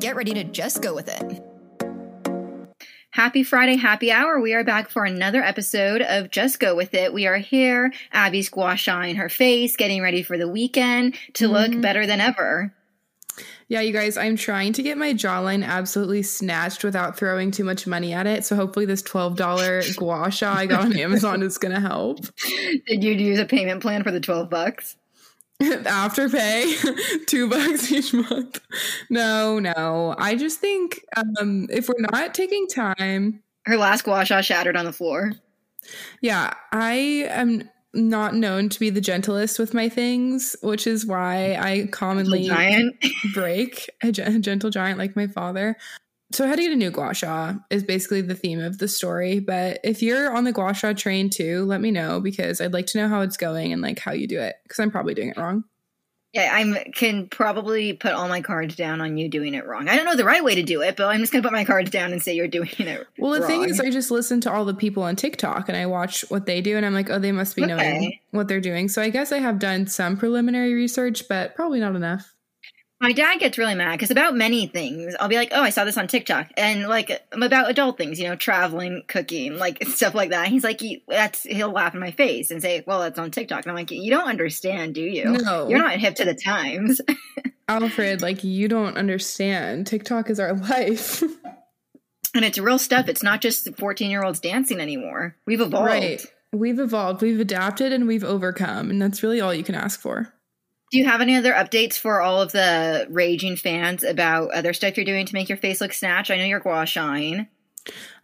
get ready to just go with it. Happy Friday, happy hour. We are back for another episode of Just Go With It. We are here, Abby gua sha her face, getting ready for the weekend to look mm-hmm. better than ever. Yeah, you guys, I'm trying to get my jawline absolutely snatched without throwing too much money at it. So hopefully this $12 gua sha I got on Amazon is going to help. Did you use a payment plan for the 12 bucks? Afterpay, two bucks each month. No, no. I just think um, if we're not taking time, Her last gua sha shattered on the floor. yeah, I am not known to be the gentlest with my things, which is why I commonly Giant. break a, gen- a gentle giant like my father. So how to get a new gua sha is basically the theme of the story. But if you're on the gua sha train too, let me know because I'd like to know how it's going and like how you do it because I'm probably doing it wrong. Yeah, I can probably put all my cards down on you doing it wrong. I don't know the right way to do it, but I'm just going to put my cards down and say you're doing it Well, the thing is, I just listen to all the people on TikTok and I watch what they do, and I'm like, oh, they must be knowing what they're doing. So I guess I have done some preliminary research, but probably not enough. My dad gets really mad because about many things, I'll be like, "Oh, I saw this on TikTok," and like about adult things, you know, traveling, cooking, like stuff like that. He's like, "You- "That's," he'll laugh in my face and say, "Well, that's on TikTok," and I'm like, "You don't understand, do you? No. You're not hip to the times." Alfred, like, you don't understand. TikTok is our life. and it's real stuff. It's not just 14 year olds dancing anymore. We've evolved. right. We've evolved, we've adapted, and we've overcome. And that's really all you can ask for. Do you have any other updates for all of the raging fans about other stuff you're doing to make your face look snatch? I know you're gua shine.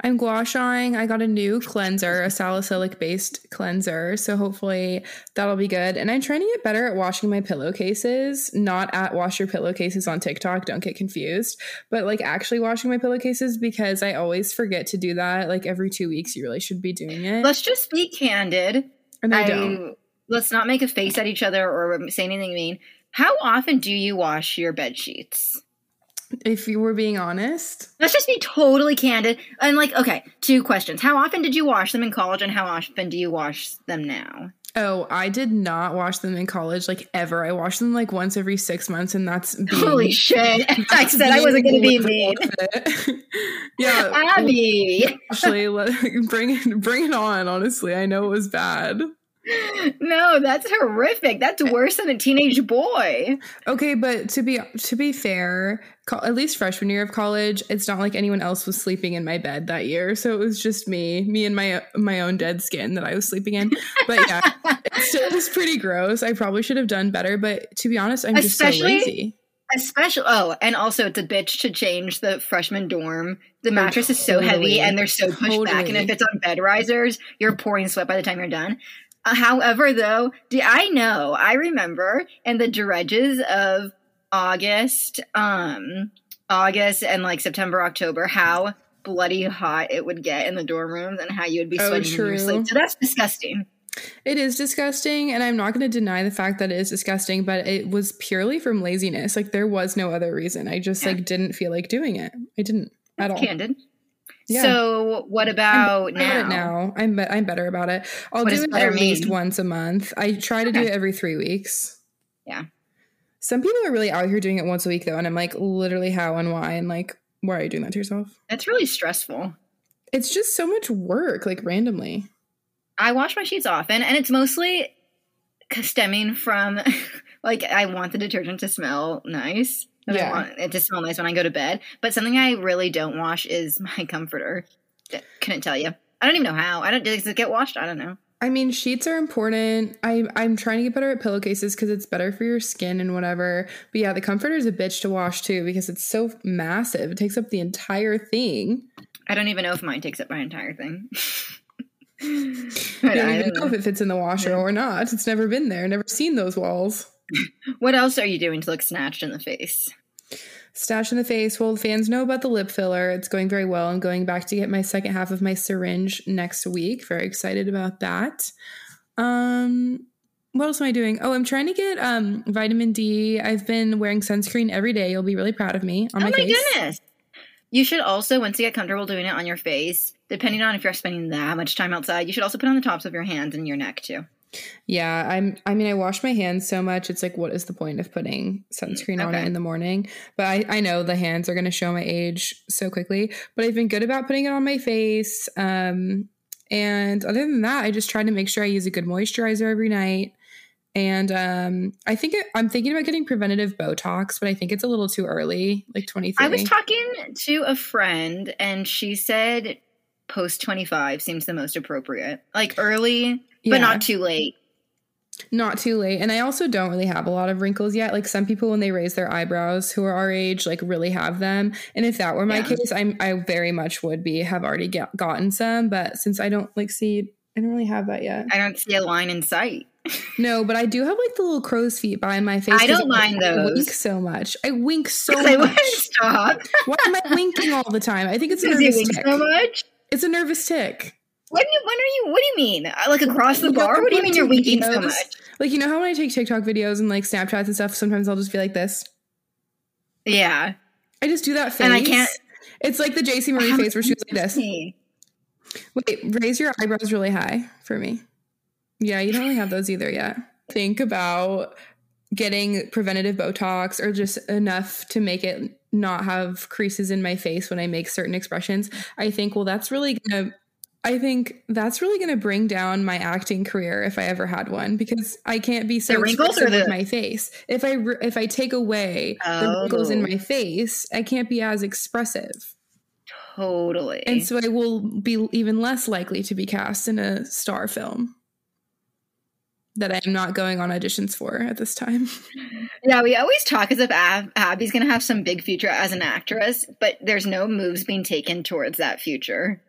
I'm gua shaing. I got a new cleanser, a salicylic based cleanser. So hopefully that'll be good. And I'm trying to get better at washing my pillowcases, not at wash your pillowcases on TikTok. Don't get confused, but like actually washing my pillowcases because I always forget to do that. Like every two weeks, you really should be doing it. Let's just be candid. and I, don't. Let's not make a face at each other or say anything mean. How often do you wash your bed sheets? If you were being honest, Let's just be totally candid. And like, okay, two questions. How often did you wash them in college and how often do you wash them now? oh, I did not wash them in college like ever. I washed them like once every six months, and that's being, Holy shit. I said I wasn't going to be mean. yeah, Abby. Actually, let, bring it, bring it on. Honestly, I know it was bad. No, that's horrific. That's worse than a teenage boy. Okay, but to be to be fair, co- at least freshman year of college, it's not like anyone else was sleeping in my bed that year, so it was just me, me and my my own dead skin that I was sleeping in. But yeah, it still was pretty gross. I probably should have done better, but to be honest, I'm just so lazy. Especially, oh, and also it's a bitch to change the freshman dorm. The oh, mattress is so heavy and they're so pushed back. And if it's on bed risers, you're pouring sweat by the time you're done. Uh, however, though, do I know, I remember in the dredges of August, um, August and like September, October, how bloody hot it would get in the dorm rooms and how you would be Oh, sweating in your sleep. So that's disgusting. It is disgusting, and I'm not going to deny the fact that it is disgusting, but it was purely from laziness. Like there was no other reason. I just Yeah. like didn't feel like doing it. I didn't at all. Candid. Yeah. So what about I'm now? now. I'm be- I'm better about it. I'll What do it at least once a month. I try to do it every three weeks. Yeah. Some people are really out here doing it once a week though, and I'm like, literally how and why, and like, why are you doing that to yourself? That's really stressful. It's just so much work, like randomly. I wash my sheets often, and it's mostly stemming from like I want the detergent to smell nice. Yeah. Want it to smell nice when I go to bed. But something I really don't wash is my comforter. Couldn't tell you. I don't even know how. I don't. Does it get washed? I don't know. I mean, sheets are important. I I'm trying to get better at pillowcases because it's better for your skin and whatever. But yeah, the comforter is a bitch to wash too because it's so massive. It takes up the entire thing. I don't even know if mine takes up my entire thing. But don't I even don't know if it fits in the washer or not. It's never been there. Never seen those walls. What else are you doing to look snatched in the face? Stash in the face. Well, fans know about the lip filler. It's going very well. I'm going back to get my second half of my syringe next week. Very excited about that. Um, what else am I doing? Oh, I'm trying to get um vitamin D. I've been wearing sunscreen every day. You'll be really proud of me on oh my, my face. goodness. You should also, once you get comfortable doing it on your face, depending on if you're spending that much time outside, you should also put on the tops of your hands and your neck too. Yeah, I'm I mean I wash my hands so much it's like what is the point of putting sunscreen on it in the morning? But I, I know the hands are gonna show my age so quickly. But I've been good about putting it on my face. Um and other than that, I just try to make sure I use a good moisturizer every night. And um I think it, I'm thinking about getting preventative Botox, but I think it's a little too early, like 23. I was talking to a friend and she said post 25 seems the most appropriate. Like early, Yeah. but not too late. not too late and i also don't really have a lot of wrinkles yet like some people when they raise their eyebrows who are our age like really have them and if that were my Yeah. case i'm i very much would be have already get, gotten some but since i don't like see i don't really have that yet I don't see a line in sight. no but i do have like the little crow's feet behind my face I don't mind I those. wink so much i wink so I wouldn't much stop. why am i winking all the time i think it's a nervous tick so much. it's a nervous tick When, you- when are you? What do you mean? Uh, Like across the bar? What do you mean you're winking so much? like you know how when i take tiktok videos and like snapchats and stuff sometimes i'll just be like this Yeah. I just do that face. And I can't- It's like the JC Marie face where she was like this. Wait, raise your eyebrows really high for me. Yeah, you don't really have those either yet. Think about getting preventative Botox or just enough to make it not have creases in my face when I make certain expressions. I think, well, that's really gonna. I think that's really going to bring down my acting career if I ever had one because I can't be so expressive or with my face. If I if I take away the wrinkles in Oh. my face, I can't be as expressive. Totally. And so I will be even less likely to be cast in a star film that I am not going on auditions for at this time. yeah, we always talk as if Ab- Abby's going to have some big future as an actress, but there's no moves being taken towards that future.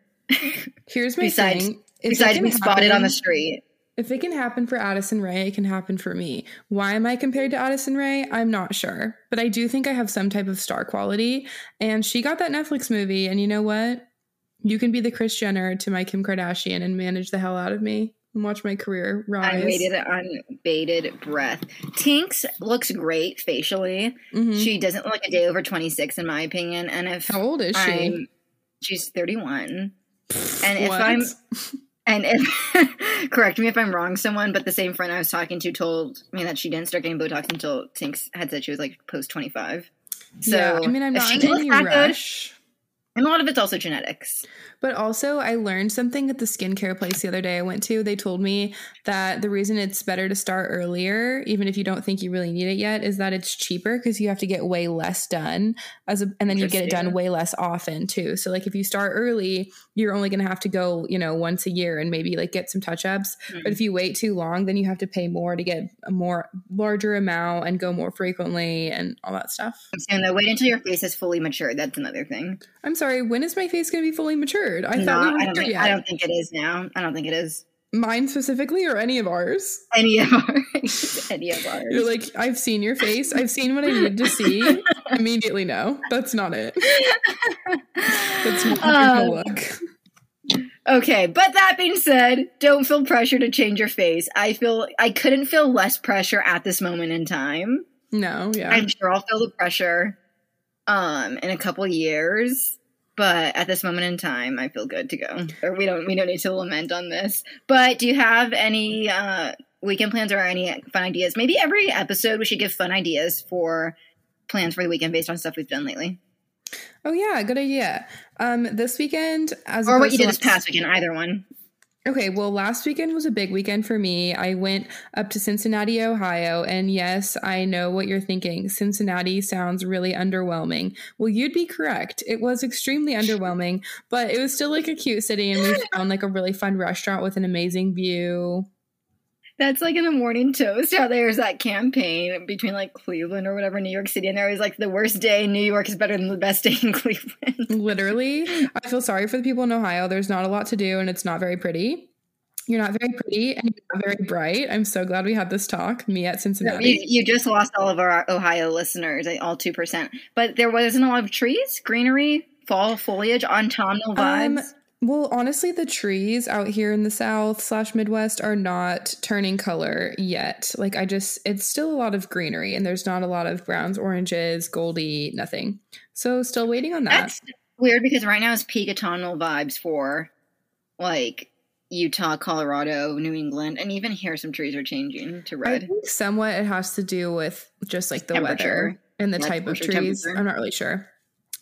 Here's my Besides- thing. If Besides being spotted on the street. If it can happen for Addison Rae, it can happen for me. Why am I compared to Addison Rae? I'm not sure. But I do think I have some type of star quality. And she got that Netflix movie. And you know what? You can be the Kris Jenner to my Kim Kardashian and manage the hell out of me and watch my career rise. I waited on unbated breath. Tinks looks great facially. Mhm. She doesn't look a day over 26, in my opinion. And if How old is she? I'm, she's 31. And if What? I'm, and if, correct me if I'm wrong, someone, but the same friend I was talking to told me that she didn't start getting Botox until Tinks had said she was like post 25. So, yeah, I mean, I'm not in any that good- rush. and a lot of it's also genetics. But also, I learned something at the skincare place the other day I went to. They told me that the reason it's better to start earlier, even if you don't think you really need it yet, is that it's cheaper because you have to get way less done as a, and then you get it done way less often too. So like if you start early, you're only going to have to go, you know, once a year and maybe like get some touch ups. But if mm-hmm. you wait too long, then you have to pay more to get a more larger amount and go more frequently and all that stuff. And though, wait until your face is fully mature. That's another thing. I'm sorry, when is my face going to be fully matured? I No, thought we I don't think. I don't think it is now. I don't think it is Mine specifically or any of ours? any of ours. any of ours. You're like, I've seen your face. I've seen what I needed to see. Immediately, no, that's not it. That's not Um, look. Okay, but that being said, don't feel pressure to change your face. I feel I couldn't feel less pressure at this moment in time. No, yeah. I'm sure I'll feel the pressure um in a couple years, but at this moment in time, I feel good to go. Or we don't we don't need to lament on this. But do you have any uh weekend plans or any fun ideas? Maybe every episode we should give fun ideas for plans for the weekend based on stuff we've done lately. oh yeah, good idea. Um, this weekend, as Or what you did this past weekend, either one. Okay, well, last weekend was a big weekend for me. I went up to Cincinnati, Ohio, and yes, I know what you're thinking. Cincinnati sounds really underwhelming. Well, you'd be correct. It was extremely underwhelming, but it was still like a cute city, and we found like a really fun restaurant with an amazing view. That's like in the morning toast how there's that campaign between like Cleveland or whatever, New York City, and they're always like the worst day in New York is better than the best day in Cleveland. Literally, I feel sorry for the people in Ohio. There's not a lot to do, and it's not very pretty. You're not very pretty and you're not very bright. I'm so glad we had this talk. Me at You, Cincinnati. you just lost all of our Ohio listeners, all 2%. But there wasn't a lot of trees, greenery, fall foliage, autumnal Um, vibes. Well, honestly, the trees out here in the South slash Midwest are not turning color yet. Like, I just, it's still a lot of greenery and there's not a lot of browns, oranges, goldy, nothing. So, still waiting on that. That's weird because right now it's peak autumnal vibes for like Utah, Colorado, New England, and even here some trees are changing to I red. think somewhat it has to do with just like the weather and the Yeah, type of trees. I'm not really sure.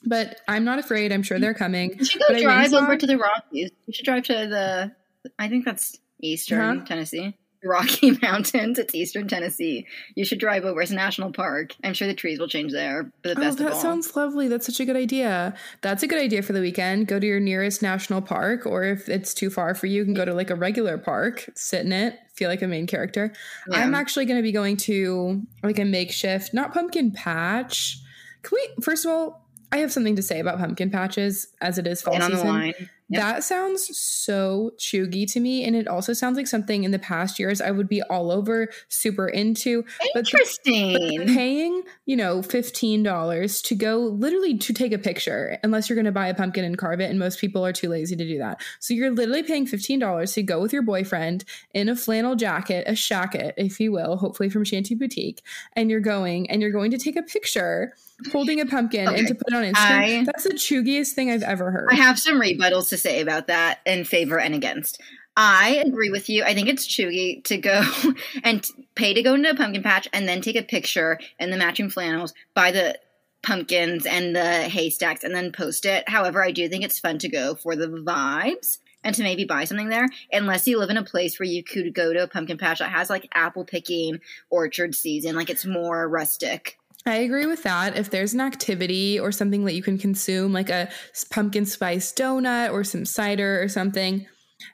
But I'm not afraid. I'm sure they're coming. You should go went drive over to the Rockies. You should drive to the I think that's eastern Huh? Tennessee. Rocky Mountains. It's eastern Tennessee. You should drive over. It's a national park. I'm sure the trees will change there for the Oh, best that sounds lovely. That's such a good idea. That's a good idea for the weekend. Go to your nearest national park, or if it's too far for you, you can go to like a regular park, sit in it, feel like a main character. Yeah. I'm actually going to be going to like a makeshift, not pumpkin patch. Can we, first of all, I have something to say about pumpkin patches as it is fall and on the season. line. Yep. That sounds so chuggy to me. And it also sounds like something in the past years I would be all over, super into. But the- Interesting. paying, you know, $15 to go literally to take a picture, unless you're going to buy a pumpkin and carve it. And most people are too lazy to do that. So you're literally paying $15 to go with your boyfriend in a flannel jacket, a shacket, if you will, hopefully from Shanty Boutique. And you're going and you're going to take a picture holding a pumpkin and to put it on Instagram. I- That's the chuggiest thing I've ever heard. I have some rebuttals to say about that in favor and against. I agree with you. I think it's chuggy to go and pay to go into a pumpkin patch and then take a picture in the matching flannels, buy the pumpkins and the haystacks, and then post it. However, I do think it's fun to go for the vibes and to maybe buy something there, unless you live in a place where you could go to a pumpkin patch that has like apple picking, orchard season, like it's more rustic. I agree with that. If there's an activity or something that you can consume, like a pumpkin spice donut or some cider or something,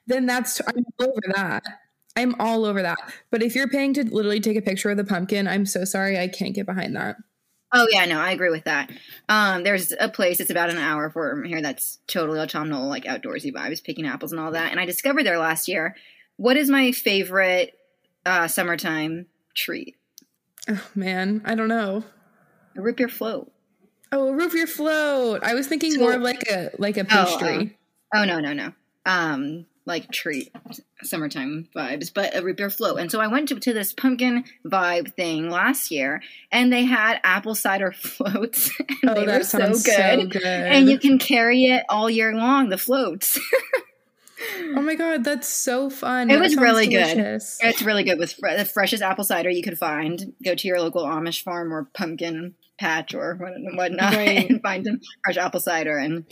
then that's I'm all over that. I'm all over that. But if you're paying to literally take a picture of the pumpkin, I'm so sorry, I can't get behind that. Oh yeah, no, I agree with that. Um, there's a place it's about an hour from here that's totally autumnal, like outdoorsy vibes, picking apples and all that. And I discovered there last year. What is my favorite uh, summertime treat? Oh man, I don't know. A root beer float. Oh, a root beer float. I was thinking So- more of like a like a Oh, pastry. Oh no, no, no. Um, like treat, summertime vibes, but a root beer float. And so I went to, to this pumpkin vibe thing last year, and they had apple cider floats, and oh, they were that so sounds good. so good. And you can carry it all year long. The floats. oh my god, that's so fun. It That was really good. It's really good with the freshest apple cider you could find. Go to your local Amish farm or pumpkin patch or whatnot Right. and find some fresh apple cider and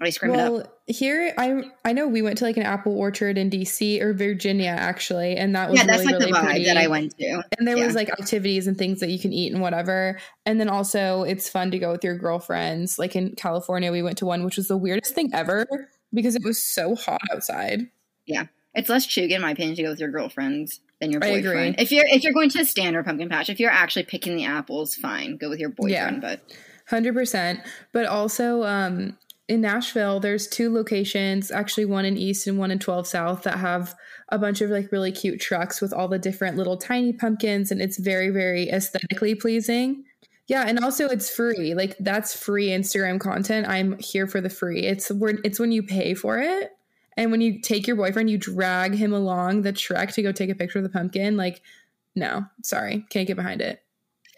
ice cream it up. Well, here I I know we went to like an apple orchard in DC or Virginia actually, and that was Yeah, that's really like really the vibe pretty. that I went to. and there was like activities and things that you can eat and whatever. And then also it's fun to go with your girlfriends. Like in California, we went to one which was the weirdest thing ever because it was so hot outside. Yeah, it's less chuggy in my opinion to go with your girlfriends than your I agree. If you're if you're going to a standard pumpkin patch, if you're actually picking the apples, fine, go with your boyfriend. But Hundred percent. But also, um, in Nashville, there's two locations, actually one in East and one in 12 South, that have a bunch of like really cute trucks with all the different little tiny pumpkins, and it's very, very aesthetically pleasing. Yeah, and also it's free. Like that's free Instagram content. I'm here for the free. It's when it's when you pay for it. And when you take your boyfriend, you drag him along the trek to go take a picture of the pumpkin. Like, no, sorry, can't get behind it.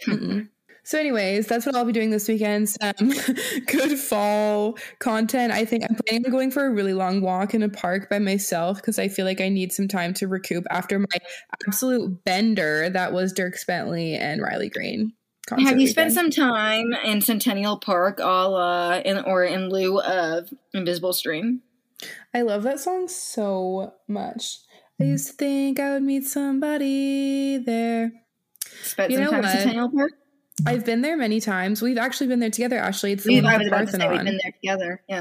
Mm-mm. So, anyways, that's what I'll be doing this weekend. Some good fall content. I think I'm planning on going for a really long walk in a park by myself because I feel like I need some time to recoup after my absolute bender that was Dierks Bentley and Riley Green. have you spent some time in Centennial Park, all uh, in or in lieu of Invisible Stream? I love that song so much. I used to think I would meet somebody there. Spent You know what? I've been there many times. We've actually been there together, Ashley. It's the I was about to say we've been there together. Yeah.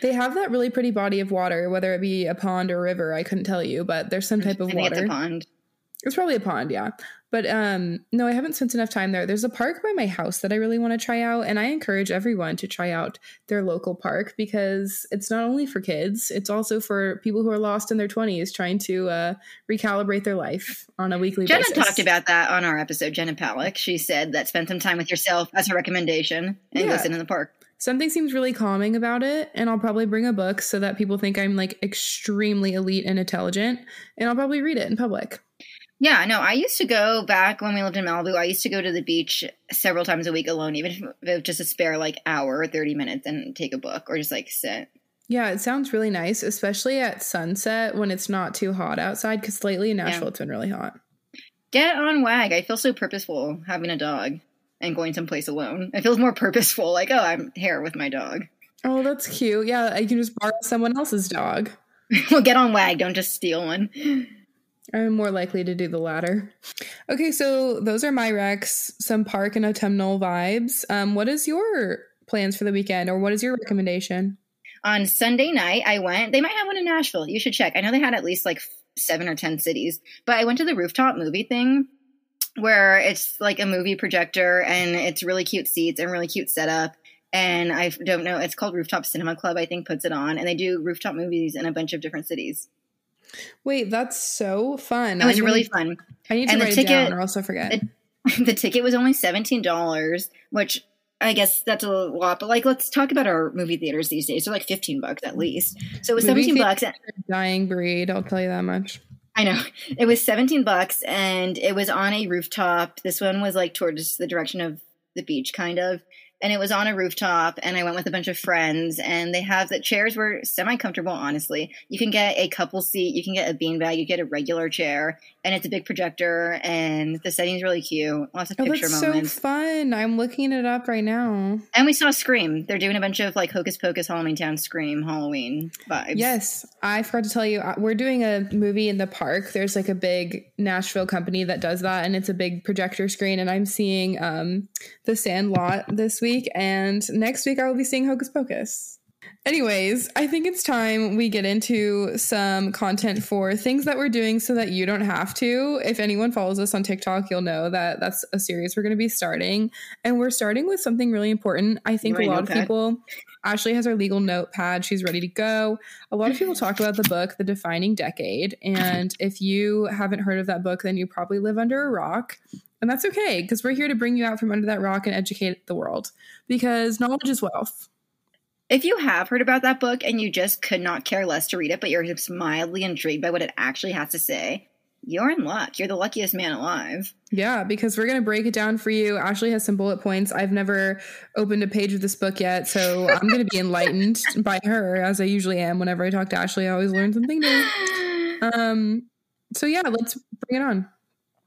They have that really pretty body of water, whether it be a pond or river. I couldn't tell you, but there's some type of think it's a water. pond. It's probably a pond, yeah. But um no, I haven't spent enough time there. There's a park by my house that I really want to try out and I encourage everyone to try out their local park because it's not only for kids, it's also for people who are lost in their 20s trying to uh recalibrate their life on a weekly basis. Jenna basis. talked about that on our episode, Jenna Palick. She said that spend some time with yourself as a recommendation and Yeah. go sit in the park. Something seems really calming about it, and I'll probably bring a book so that people think I'm like extremely elite and intelligent, and I'll probably read it in public. Yeah, no, I used to go back when we lived in Malibu. I used to go to the beach several times a week alone, even if it was just a spare like hour or 30 minutes and take a book or just like sit. Yeah, it sounds really nice, especially at sunset when it's not too hot outside. Because lately in Nashville, Yeah. it's been really hot. Get on WAG. I feel so purposeful having a dog and going someplace alone. It feels more purposeful, like, oh, I'm here with my dog. Oh, that's cute. Yeah, I can just borrow someone else's dog. well, get on WAG. Don't just steal one. I'm more likely to do the latter. Okay, so those are my recs, some park and autumnal vibes. Um, what is your plans for the weekend, or what is your recommendation? On Sunday night, I went. They might have one in Nashville. You should check. I know they had at least like seven or 10 cities, but I went to the rooftop movie thing where it's like a movie projector and it's really cute seats and really cute setup. And I don't know, it's called Rooftop Cinema Club, I think, puts it on. And they do rooftop movies in a bunch of different cities. Wait, that's so fun. It was really fun. I need to and the write it ticket- down, or else I forget. it- the ticket was only $17, which I guess that's a lot. But like, let's talk about our movie theaters these days. They're like 15 bucks at least. So it was Movie 17 thea- bucks. Dying breed. I'll tell you that much. I know. It was 17 bucks and it was on a rooftop. This one was like towards the direction of the beach, kind of. And it was on a rooftop and I went with a bunch of friends and they have the chairs were semi comfortable, honestly. You can get a couple seat, you can get a beanbag, you get a regular chair, and it's a big projector and the setting's really cute. Lots of Oh, picture that's moments. so fun. I'm looking it up right now. and we saw Scream. They're doing a bunch of like Hocus Pocus, Halloween Town, Scream, Halloween vibes. Yes, I forgot to tell you, uh, we're doing a movie in the park. There's like a big Nashville company that does that, and it's a big projector screen. And I'm seeing um, The Sandlot this week, and next week I will be seeing Hocus Pocus. Anyways, I think it's time we get into some content for things that we're doing so that you don't have to. If anyone follows us on TikTok, you'll know that that's a series we're going to be starting. And we're starting with something really important. I think a lot of people Ashley has her legal notepad. She's ready to go. A lot of people talk about the book, The Defining Decade. And if you haven't heard of that book, then you probably live under a rock. And that's okay because we're here to bring you out from under that rock and educate the world because knowledge is wealth. If you have heard about that book and you just could not care less to read it, but you're just mildly intrigued by what it actually has to say, you're in luck. You're the luckiest man alive. Yeah, because we're going to break it down for you. Ashley has some bullet points. I've never opened a page of this book yet, so I'm going to be enlightened by her as I usually am whenever I talk to Ashley. I always learn something new. Um so yeah, let's bring it on.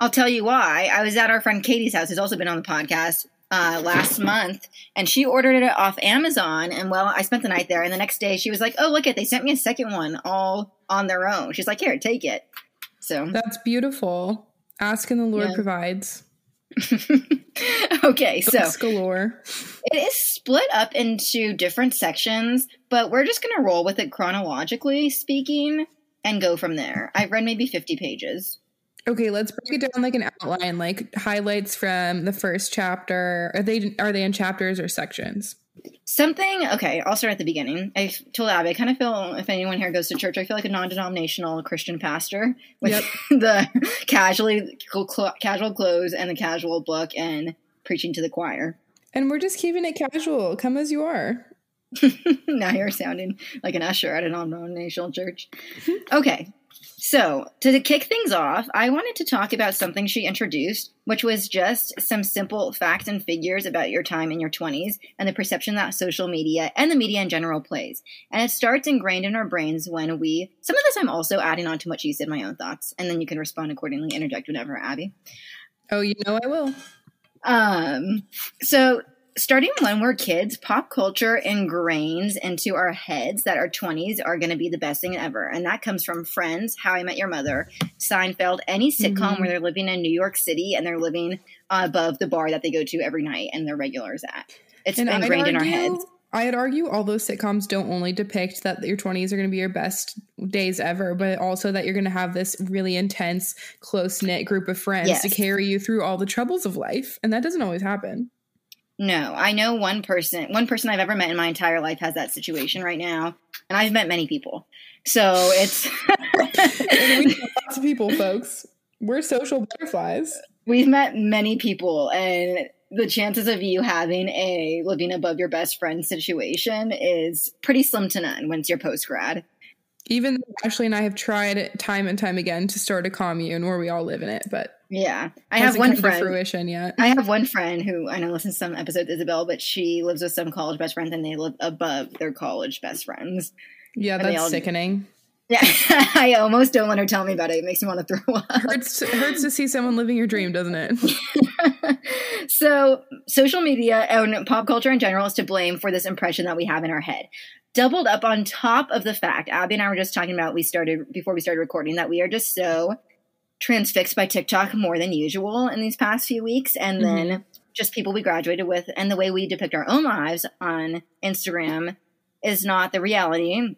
I'll tell you why. I was at our friend Katie's house, who's also been on the podcast uh, last month, and she ordered it off Amazon. And well, I spent the night there, and the next day she was like, "Oh, look it! They sent me a second one, all on their own." She's like, "Here, take it." So That's beautiful. Ask and the Lord Yeah. provides. okay, so Books galore. it is split up into different sections, but we're just gonna roll with it chronologically speaking and go from there. I've read maybe fifty pages. Okay, let's break it down like an outline, like highlights from the first chapter. Are they are they in chapters or sections? Something okay, I'll start at the beginning. I told Abby, I kind of feel if anyone here goes to church, I feel like a non-denominational Christian pastor with Yep. the casually casual clothes and the casual book and preaching to the choir. And we're just keeping it casual. Come as you are. now you're sounding like an usher at a non-denominational church. Okay. So, to kick things off, I wanted to talk about something she introduced, which was just some simple facts and figures about your time in your 20s and the perception that social media and the media in general plays. And it starts ingrained in our brains when we, some of this I'm also adding on to what she said, my own thoughts, and then you can respond accordingly, interject whenever, Abby. Oh, you know I will. Um, so starting when we're kids, pop culture ingrains into our heads that our 20s are going to be the best thing ever. And that comes from Friends, How I Met Your Mother, Seinfeld, any sitcom Mhm. where they're living in New York City and they're living above the bar that they go to every night and they're regulars at. It's And ingrained in our heads. I'd argue all those sitcoms don't only depict that your 20s are going to be your best days ever, but also that you're going to have this really intense, close knit group of friends Yes. to carry you through all the troubles of life. And that doesn't always happen. No, I know one person. One person I've ever met in my entire life has that situation right now, and I've met many people. So it's we know lots of people, folks. We're social butterflies. we've met many people, and the chances of you having a living above your best friend situation is pretty slim to none once you're post grad. Even though Ashley and I have tried time and time again to start a commune where we all live in it, but Yeah, I have one friend. fruition yet. I have one friend who I know listens to some episodes, Isabel, but she lives with some college best friends, and they live above their college best friends. Yeah, And that's all- sickening. Yeah, I almost don't let her tell me about it. It makes me want to throw up. Hurts hurts to see someone living your dream, doesn't it? so, social media and pop culture in general is to blame for this impression that we have in our head. Doubled up on top of the fact, Abby and I were just talking about, we started before we started recording, that we are just so transfixed by TikTok more than usual in these past few weeks. And mm-hmm. then just people we graduated with and the way we depict our own lives on Instagram is not the reality.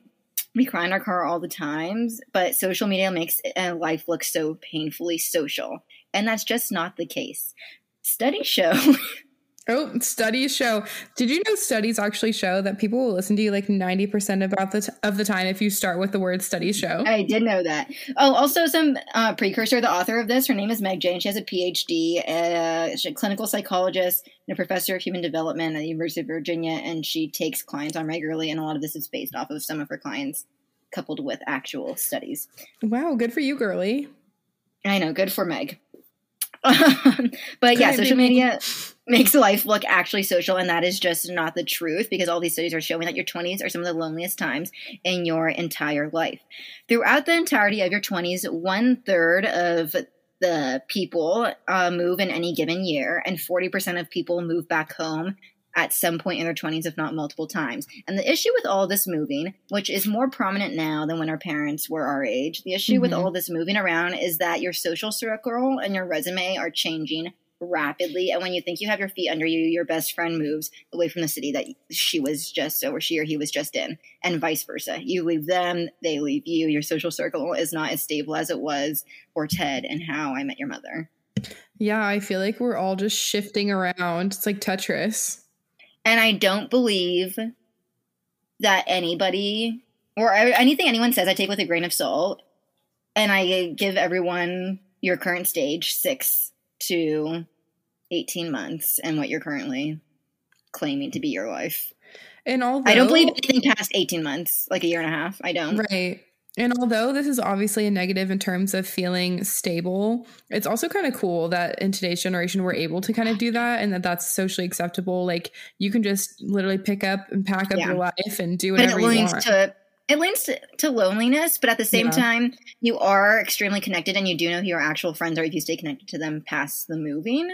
We cry in our car all the times, but social media makes life look so painfully social. And that's just not the case. Studies show Oh, studies show. Did you know studies actually show that people will listen to you like 90% about the t- of the time if you start with the word studies show? I did know that. Oh, also some uh, precursor. The author of this, her name is Meg Jay. She has a PhD, uh, she's a clinical psychologist and a professor of human development at the University of Virginia, and she takes clients on regularly. And a lot of this is based off of some of her clients, coupled with actual studies. Wow, good for you, girly. I know, good for Meg. but yeah, social me. media makes life look actually social, and that is just not the truth because all these studies are showing that your 20s are some of the loneliest times in your entire life. Throughout the entirety of your 20s, one third of the people uh, move in any given year, and 40% of people move back home at some point in their 20s, if not multiple times. And the issue with all this moving, which is more prominent now than when our parents were our age, the issue with Mhm. all this moving around is that your social circle and your resume are changing rapidly. And when you think you have your feet under you, your best friend moves away from the city that she was just, or she or he was just in, and vice versa. You leave them, they leave you. Your social circle is not as stable as it was for Ted and How I Met Your Mother. Yeah, I feel like we're all just shifting around. It's like Tetris. And I don't believe that anybody or anything anyone says, I take with a grain of salt. And I give everyone your current stage, six to 18 months, and what you're currently claiming to be your life. And although I don't believe anything past 18 months, like a year and a half. I don't. Right. And although this is obviously a negative in terms of feeling stable, it's also kind of cool that in today's generation we're able to kind of do that and that that's socially acceptable. Like you can just literally pick up and pack up Yeah. your life and do But whatever it you want. to it leans to, to loneliness, but at the same Yeah. time, you are extremely connected and you do know who your actual friends are if you stay connected to them past the moving.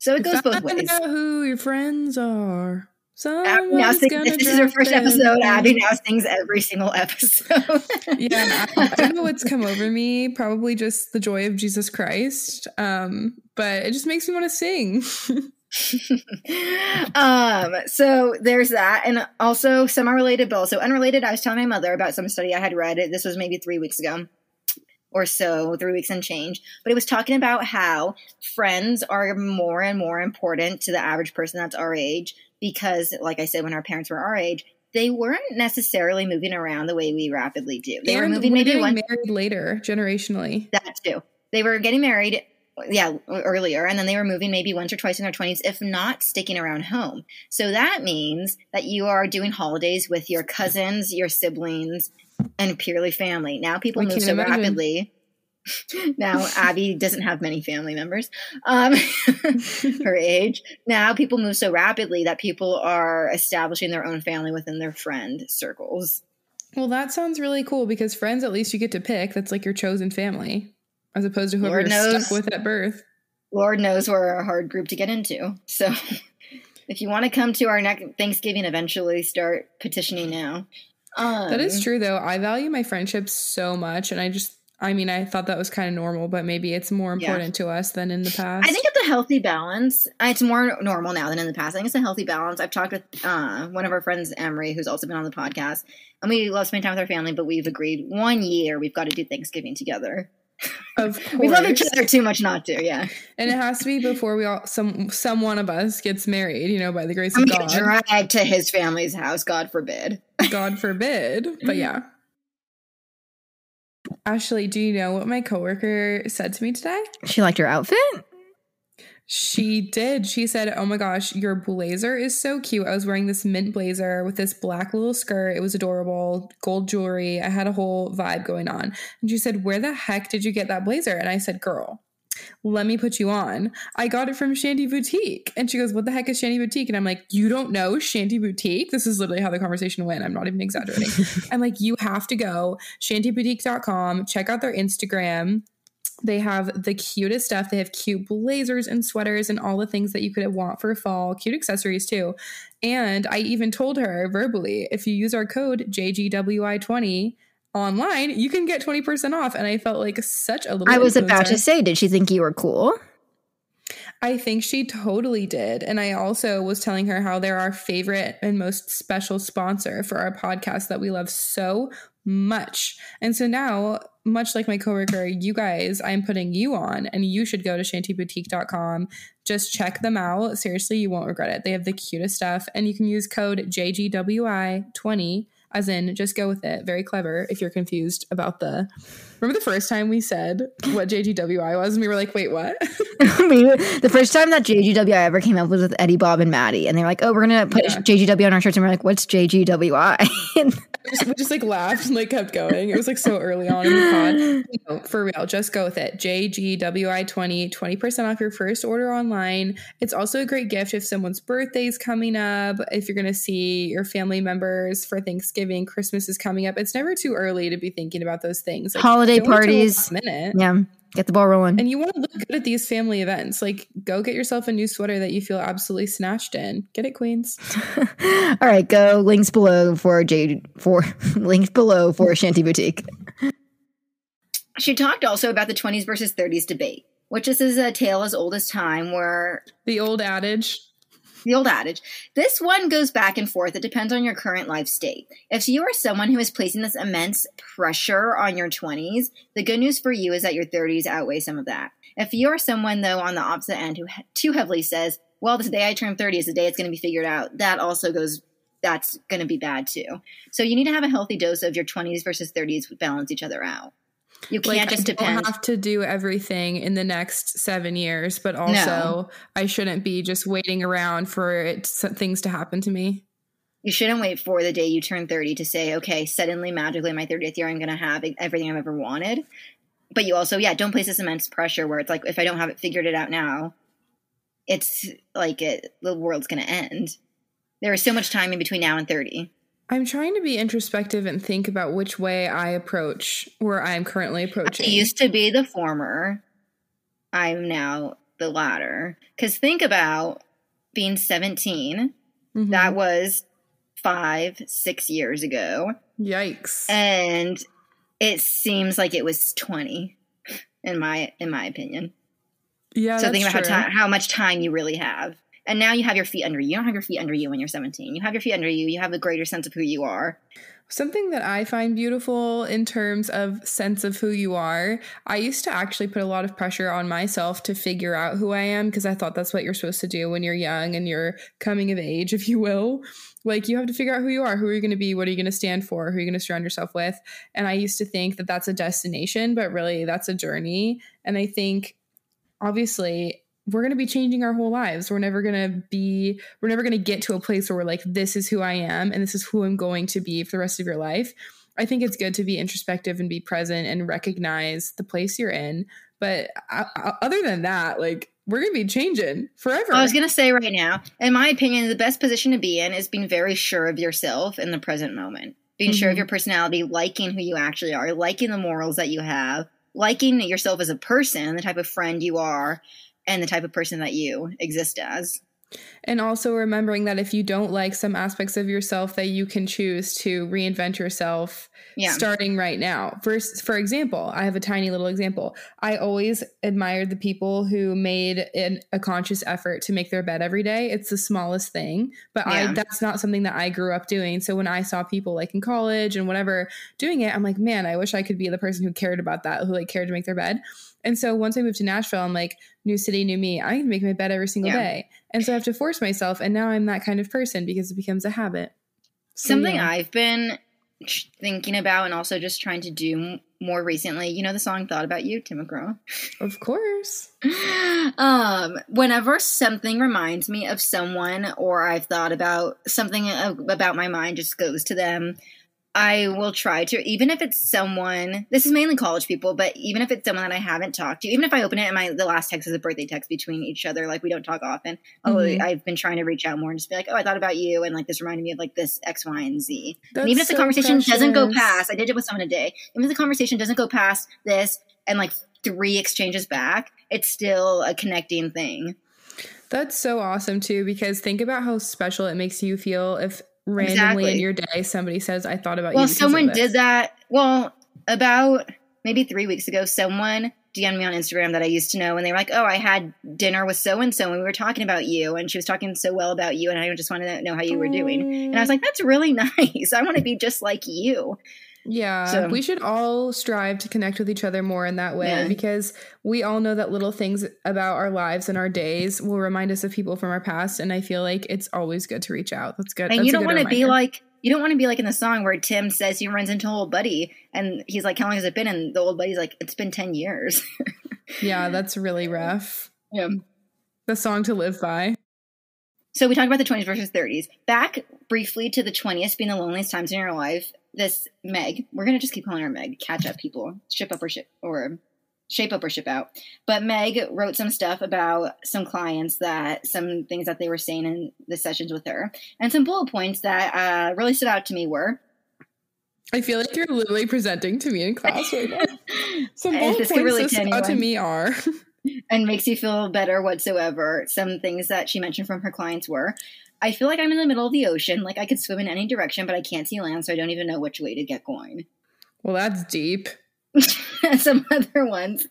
So it goes both ways. out who your friends are. Abby now Someone's sings, this is her first episode. Abby now sings every single episode. yeah, I, don't know what's come over me. Probably just the joy of Jesus Christ. Um, but it just makes me want to sing. um, so there's that, and also semi-related, but also unrelated. I was telling my mother about some study I had read. This was maybe three weeks ago or so, three weeks and change. But it was talking about how friends are more and more important to the average person that's our age because, like I said, when our parents were our age, they weren't necessarily moving around the way we rapidly do. They were moving maybe getting one married later, generationally. that too. They were getting married, yeah, earlier, and then they were moving maybe once or twice in their 20s, if not sticking around home. So that means that you are doing holidays with your cousins, your siblings, and purely family. Now people I move so imagine. rapidly. now Abby doesn't have many family members, um, her age. Now people move so rapidly that people are establishing their own family within their friend circles. Well, that sounds really cool because friends, at least you get to pick. That's like your chosen family, as opposed to whoever Lord you're knows. stuck with at birth. Lord knows we're a hard group to get into. So if you want to come to our next Thanksgiving, eventually start petitioning now. Um, That is true, though. I value my friendships so much, and I just I mean, I thought that was kind of normal, but maybe it's more Yeah. important to us than in the past. I think it's a healthy balance. It's more normal now than in the past. I think it's a healthy balance. I've talked with uh, one of our friends, Emery, who's also been on the podcast, and we love spending time with our family. But we've agreed one year we've got to do Thanksgiving together. Of course. We love each other too much not to. Yeah, and it has to be before we all some some one of us gets married. You know, by the grace I'm of God. get dragged to his family's house. God forbid. God forbid. But yeah. Ashley, do you know what my coworker said to me today? She liked your outfit. She did. She said, Oh my gosh, your blazer is so cute. I was wearing this mint blazer with this black little skirt. It was adorable, gold jewelry. I had a whole vibe going on. And she said, Where the heck did you get that blazer? And I said, Girl, let me put you on. I got it from Shanty Boutique. And she goes, What the heck is Shanty Boutique? And I'm like, You don't know Shanty Boutique? This is literally how the conversation went. I'm not even exaggerating. I'm like, You have to go shantyboutique.com, check out their Instagram. They have the cutest stuff. They have cute blazers and sweaters and all the things that you could want for fall, cute accessories too. And I even told her verbally if you use our code JGWI20 online, you can get 20% off. And I felt like such a little I was about to say, did she think you were cool? I think she totally did. And I also was telling her how they're our favorite and most special sponsor for our podcast that we love so much. And so now, much like my coworker, you guys, I'm putting you on and you should go to shantyboutique.com. Just check them out. Seriously, you won't regret it. They have the cutest stuff and you can use code JGWI20 as in just go with it. Very clever if you're confused about the Remember the first time we said what JGWI was and we were like, "Wait, what?" We- the first time that JGWI ever came up was with Eddie, Bob, and Maddie, and they were like, "Oh, we're gonna put Yeah. JGW on our shirts," and we're like, "What's JGWI?" And we just, we just like laughed and like kept going. It was like so early on in the pod. No, for real, just go with it. JGWI20, 20% off your first order online. It's also a great gift if someone's birthday's coming up, if you're going to see your family members for Thanksgiving, Christmas is coming up. It's never too early to be thinking about those things. Like, Holiday don't wait till the parties. minute. yeah, get the ball rolling. And you want to look good at these family events. Like, go get yourself a new sweater that you feel absolutely snatched in. Get it, Queens. All right, go links below for J for links below for Shanty Boutique. She talked also about the 20s versus 30s debate, which this is a tale as old as time where The old adage. The old adage. This one goes back and forth. It depends on your current life state. If you are someone who is placing this immense pressure on your 20s, the good news for you is that your 30s outweigh some of that. If you are someone, though, on the opposite end who too heavily says, well, the day I turn 30 is the day it's going to be figured out, that also goes, that's going to be bad too. So you need to have a healthy dose of your 20s versus 30s balance each other out. You can't like just I depend. don't have to do everything in the next seven years, but also I shouldn't be just waiting around for it, things to happen to me. You shouldn't wait for the day you turn 30 to say, okay, suddenly, magically, my 30th year, I'm going to have everything I've ever wanted. But you also, yeah, don't place this immense pressure where it's like, if I don't have it figured it out now, it's like it, the world's going to end. There is so much time in between now and 30. I'm trying to be introspective and think about which way I approach where I'm currently approaching. I used to be the former. I'm now the latter. Because think about being 17. Mhm. That was five, six years ago. Yikes. and it seems like it was 20 in my in my opinion yeah, so think about how, true. how much time you really have and now you have your feet under you. You don't have your feet under you when you're 17 you have your feet under you. You have a greater sense of who you are. Something that I find beautiful in terms of sense of who you are, I used to actually put a lot of pressure on myself to figure out who I am because I thought that's what you're supposed to do when you're young and you're coming of age, if you will. Like you have to figure out who you are, who are you going to be, what are you going to stand for, who are you going to surround yourself with. And I used to think that that's a destination, but really that's a journey. And I think obviously we're going to be changing our whole lives. We're never going to be, we're never going to get to a place where we're like, this is who I am and this is who I'm going to be for the rest of your life. I think it's good to be introspective and be present and recognize the place you're in. But uh, uh, other than that, like, we're going to be changing forever. i was going to say right now in my opinion the best position to be in is being very sure of yourself in the present moment being sure of Mhm. your personality liking who you actually are liking the morals that you have liking yourself as a person the type of friend you are and the type of person that you exist as And also remembering that if you don't like some aspects of yourself, that you can choose to reinvent yourself Yeah. starting right now. First, for example, I have a tiny little example. I always admired the people who made an, a conscious effort to make their bed every day. It's the smallest thing, but I that's not something that I grew up doing. So when I saw people like in college and whatever doing it, I'm like, man, I wish I could be the person who cared about that, who like cared to make their bed. And so once I moved to Nashville, I'm like, new city, new me. I can make my bed every single Yeah. day. And so I have to force myself. And now I'm that kind of person because it becomes a habit. So, Something yeah. I've been thinking about and also just trying to do more recently. You know the song "Thought About You," Tim McGraw. Of course. um, whenever something reminds me of someone, or I've thought about something about my mind, just goes to them. I will try to, even if it's someone. This is mainly college people, but even if it's someone that I haven't talked to, even if I open it and my the last text is a birthday text between each other, like we don't talk often. I'll- Mhm. I've been trying to reach out more and just be like, oh, I thought about you, and like this reminded me of like this X, Y, and Z. That's and even if the so conversation doesn't go past, I did it with someone today. Even if the conversation doesn't go past this and like three exchanges back, it's still a connecting thing. That's so awesome too, because think about how special it makes you feel if randomly in your day somebody says, I thought about Well, you. of someone this." did that. Well, about maybe three weeks ago, someone DM'd me on Instagram that I used to know, and they were like, "Oh, I had dinner with so and so, and we were talking about you, and she was talking so well about you, and I just wanted to know how you were doing." And I was oh. like, "That's really nice. I want to be just like you." Yeah, So- we should all strive to connect with each other more in that way Yeah. because we all know that little things about our lives and our days will remind us of people from our past. And I feel like it's always good to reach out. That's good. And That's you don't want to be like you don't want to be like in the song where Tim says he runs into an old buddy, and he's like, "How long has it been?" And the old buddy's like, "It's been ten years." yeah, that's really rough. yeah. The song to live by. So we talked about the 20s versus 30s. Back briefly to the 20s being the loneliest times in your life. This Meg, we're gonna just keep calling her Meg. Catch up, people. Ship up or ship or shape up or ship out. But Meg wrote some stuff about some clients that some things that they were saying in the sessions with her, and some bullet points that uh, really stood out to me were. I feel like you're literally presenting to me in class right now. Some bullet points relate that to stood out to me are and makes you feel better whatsoever. Some things that she mentioned from her clients were I feel like I'm in the middle of the ocean, like I could swim in any direction, but I can't see land, so I don't even know which way to get going. well, that's deep. Some other ones.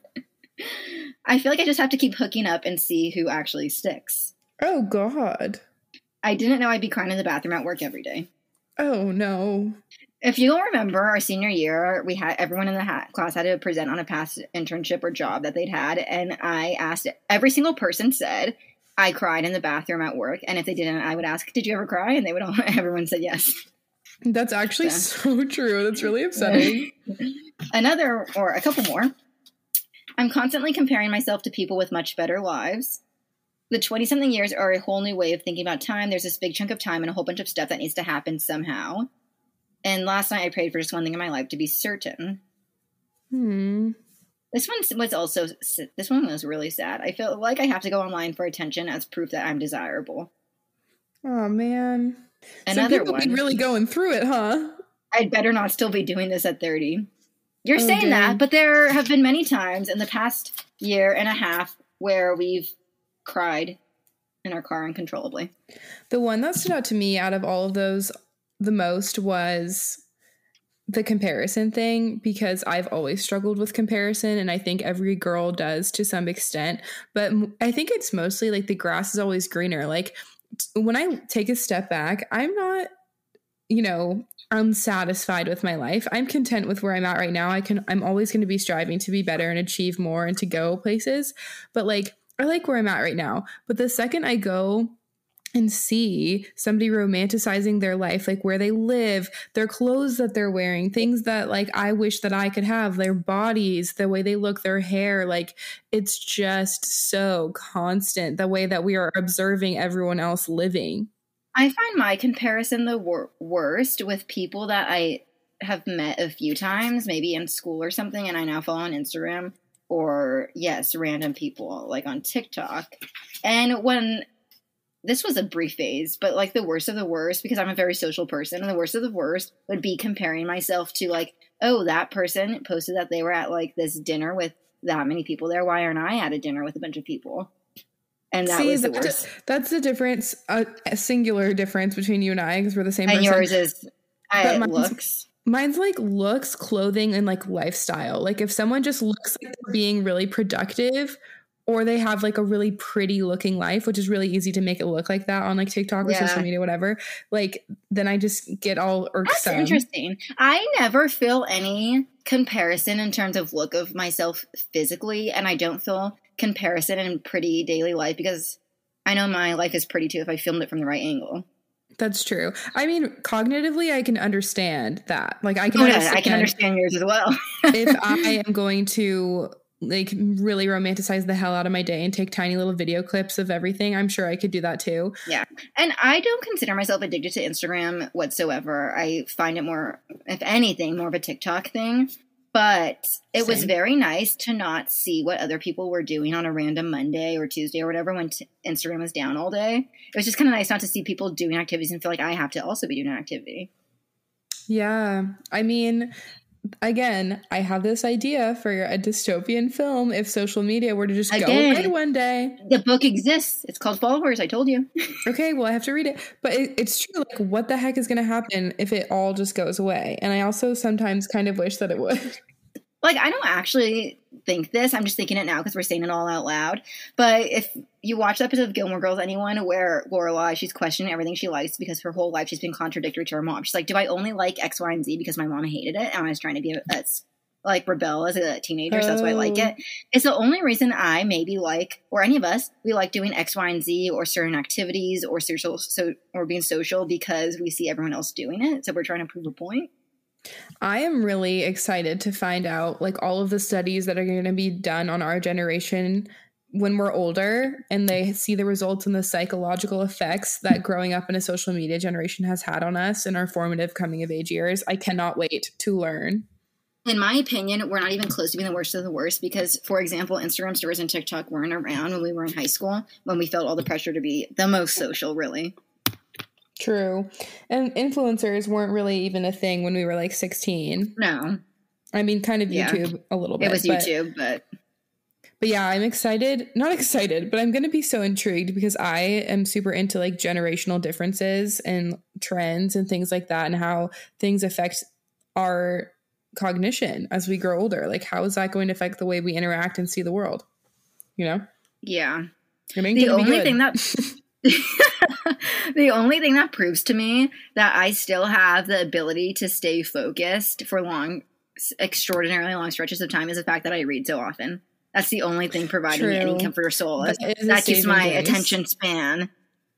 I feel like I just have to keep hooking up and see who actually sticks. Oh God. I didn't know I'd be crying in the bathroom at work every day. Oh no. If you don't remember our senior year, we had everyone in the ha- class had to present on a past internship or job that they'd had, and I asked every single person said I cried in the bathroom at work, and if they didn't, I would ask, "Did you ever cry?" And they would all everyone said yes. That's actually Yeah. so true. That's really upsetting. Another or a couple more. I'm constantly comparing myself to people with much better lives. The 20 something years are a whole new way of thinking about time. There's this big chunk of time and a whole bunch of stuff that needs to happen somehow. And last night I prayed for just one thing in my life to be certain. Hmm. This one was also this one was really sad. I feel like I have to go online for attention as proof that I'm desirable. Oh man. Another people one. be really going through it, huh? I'd better not still be doing this at 30. You're Oh, saying that, but there have been many times in the past year and a half where we've cried in our car uncontrollably. The one that stood out to me out of all of those the most was the comparison thing because I've always struggled with comparison and I think every girl does to some extent but I think it's mostly like the grass is always greener. Like when I take a step back I'm not you know unsatisfied with my life. I'm content with where I'm at right now. I can I'm always going to be striving to be better and achieve more and to go places but like I like where I'm at right now. But the second I go and see somebody romanticizing their life like where they live their clothes that they're wearing things that like i wish that i could have their bodies the way they look their hair like it's just so constant the way that we are observing everyone else living I find my comparison the wor- worst with people that I have met a few times, maybe in school or something, and I now follow on Instagram or, yes, random people like on TikTok. And when this was a brief phase, but like the worst of the worst, because I'm a very social person, and the worst of the worst would be comparing myself to like, oh, that person posted that they were at like this dinner with that many people there. Why aren't I at a dinner with a bunch of people? and that See, was the that's, worst. that's the difference, uh, a singular difference between you and I, because we're the same And person. yours is I, mine's- looks. Mine's like looks, clothing, and like lifestyle. Like if someone just looks like they're being really productive, or they have like a really pretty looking life, which is really easy to make it look like that on like TikTok or Yeah. social media, whatever. Like then I just get all That's interesting. I never feel any comparison in terms of look of myself physically, and I don't feel comparison in pretty daily life because I know my life is pretty too if I filmed it from the right angle. That's true. I mean, cognitively, I can understand that. Like I can Oh, yeah, understand, I can understand yours as well. if I am going to like really romanticize the hell out of my day and take tiny little video clips of everything, I'm sure I could do that too. Yeah. And I don't consider myself addicted to Instagram whatsoever. I find it more, if anything, more of a TikTok thing. But it was very nice to not see what other people were doing on a random Monday or Tuesday or whatever when t- Instagram was down all day. It was just kind of nice not to see people doing activities and feel like I have to also be doing an activity. Yeah. I mean, again, I have this idea for a dystopian film if social media were to just go away one day. The book exists. It's called Followers. I told you. Okay, well, I have to read it. But it, it's true. Like, what the heck is going to happen if it all just goes away? And I also sometimes kind of wish that it would. like I don't actually think this. I'm just thinking it now because we're saying it all out loud. But if you watch the episode of Gilmore Girls, anyone where Lorelai she's questioning everything she likes because her whole life she's been contradictory to her mom. She's like, "Do I only like X, Y, and Z because my mom hated it and I was trying to be a, a like rebel as a teenager, so that's why I like Oh. it." It's the only reason I maybe like, or any of us, we like doing X, Y, and Z or certain activities or social, so or being social because we see everyone else doing it, so we're trying to prove a point. I am really excited to find out like all of the studies that are going to be done on our generation when we're older and they see the results and the psychological effects that growing up in a social media generation has had on us in our formative coming of age years. I cannot wait to learn. in my opinion, we're not even close to being the worst of the worst because, for example, Instagram stories and TikTok weren't around when we were in high school when we felt all the pressure to be the most social, really. True. And influencers weren't really even a thing when we were like 16. No, I mean, kind of Yeah. YouTube a little bit. it was but- YouTube, but But yeah, I'm excited. Not excited, but I'm going to be so intrigued because I am super into like generational differences and trends and things like that and how things affect our cognition as we grow older. Like, how is that going to affect the way we interact and see the world? You know? yeah. I mean, The only thing that the only thing that proves to me that I still have the ability to stay focused for long, extraordinarily long stretches of time is the fact that I read so often. That's the only thing providing me any comfort or solace. That is that keeps my grace. attention span.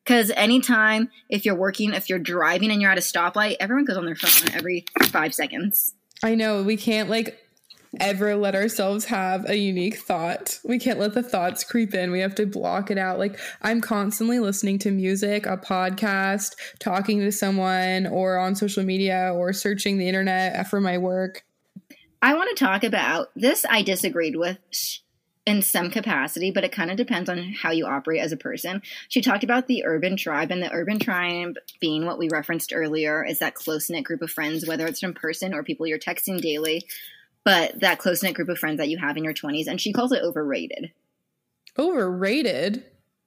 Because anytime, if you're working, if you're driving and you're at a stoplight, everyone goes on their phone every five seconds. I know we can't like ever let ourselves have a unique thought. We can't let the thoughts creep in. We have to block it out. Like I'm constantly listening to music, a podcast, talking to someone or on social media or searching the internet for my work. I want to talk about this. I disagreed with in some capacity, but it kind of depends on how you operate as a person. She talked about the urban tribe, and the urban tribe being what we referenced earlier is that close knit group of friends, whether it's in person or people you're texting daily, but that close knit group of friends that you have in your 20s. And she calls it overrated. Overrated.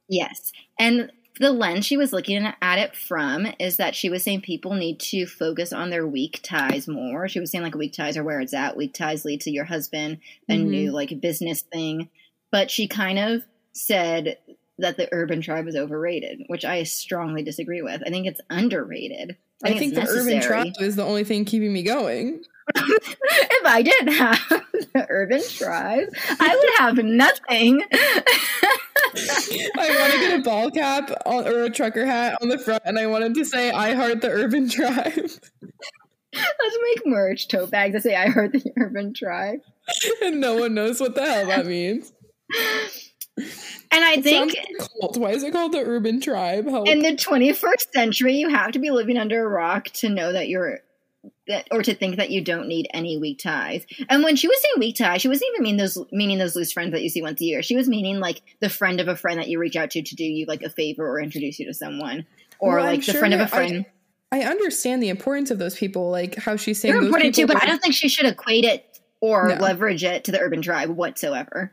Yes. And the lens she was looking at it from is that she was saying people need to focus on their weak ties more. She was saying like weak ties are where it's at. Weak ties lead to your husband, a Mhm. new like business thing. But she kind of said that the urban tribe is overrated, which I strongly disagree with. I think it's underrated. I think, it's the urban tribe is the only thing keeping me going. If I didn't have the urban tribe, I would have nothing. I want to get a ball cap on, or a trucker hat on the front, and I wanted to say, "I heart the urban tribe," Let's make merch tote bags that say I heard the urban tribe. and no one knows what the hell that means. And I It think sounds like a cult. Why is it called the urban tribe? Help. in the 21st century, you have to be living under a rock to know that you're that or to think that you don't need any weak ties. And when she was saying weak ties, she wasn't even mean those meaning those loose friends that you see once a year. She was meaning like the friend of a friend that you reach out to to do you like a favor or introduce you to someone. Or Well, like the friend of a friend. I understand the importance of those people, like how she's saying They're important too, but I don't think she should equate it or No. leverage it to the urban tribe whatsoever.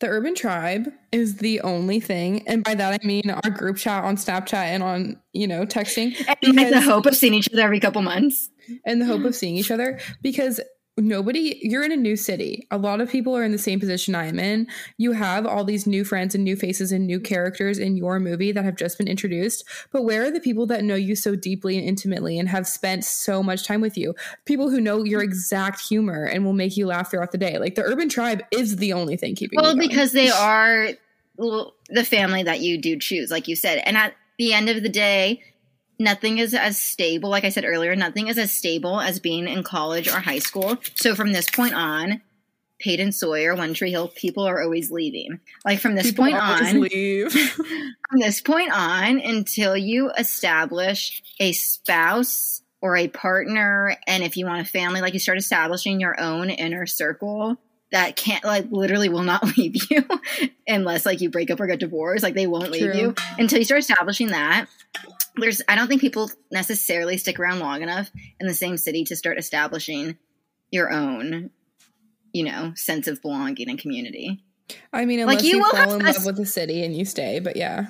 The urban tribe is the only thing, and by that I mean our group chat on Snapchat and on you know texting, And with the hope of seeing each other every couple months. And the hope of seeing each other because nobody you're in a new city. A lot of people are in the same position i'm in. You have all these new friends and new faces and new characters in your movie that have just been introduced but where are the people that know you so deeply and intimately and have spent so much time with you? People who know your exact humor and will make you laugh throughout the day. Like the urban tribe is the only thing keeping Well, because they are the family that you do choose, like you said. And at the end of the day, nothing is as stable. Like I said earlier, nothing is as stable as being in college or high school. So from this point on, Peyton Sawyer, One Tree Hill, people are always leaving. Like from this people point on, leave from this point on until you establish a spouse or a partner and if you want a family like you start establishing your own inner circle that can't like literally will not leave you unless like you break up or get divorced like they won't leave you until you start establishing that there's i don't think people necessarily stick around long enough in the same city to start establishing your own you know sense of belonging and community i mean Like, unless you you, will fall in a- love with the city and you stay but yeah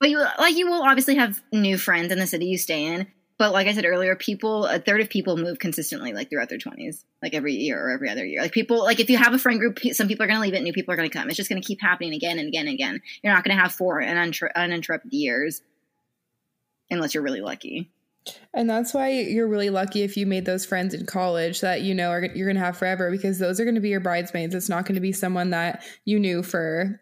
But you like you will obviously have new friends in the city you stay in. But like I said earlier, people a third of people move consistently like throughout their twenties, like every year or every other year. Like people like if you have a friend group, some people are going to leave it, new people are going to come. It's just going to keep happening again and again and again. You're not going to have four uninter- uninterrupted years unless you're really lucky. And that's why you're really lucky if you made those friends in college that you know are you're going to have forever because those are going to be your bridesmaids. It's not going to be someone that you knew for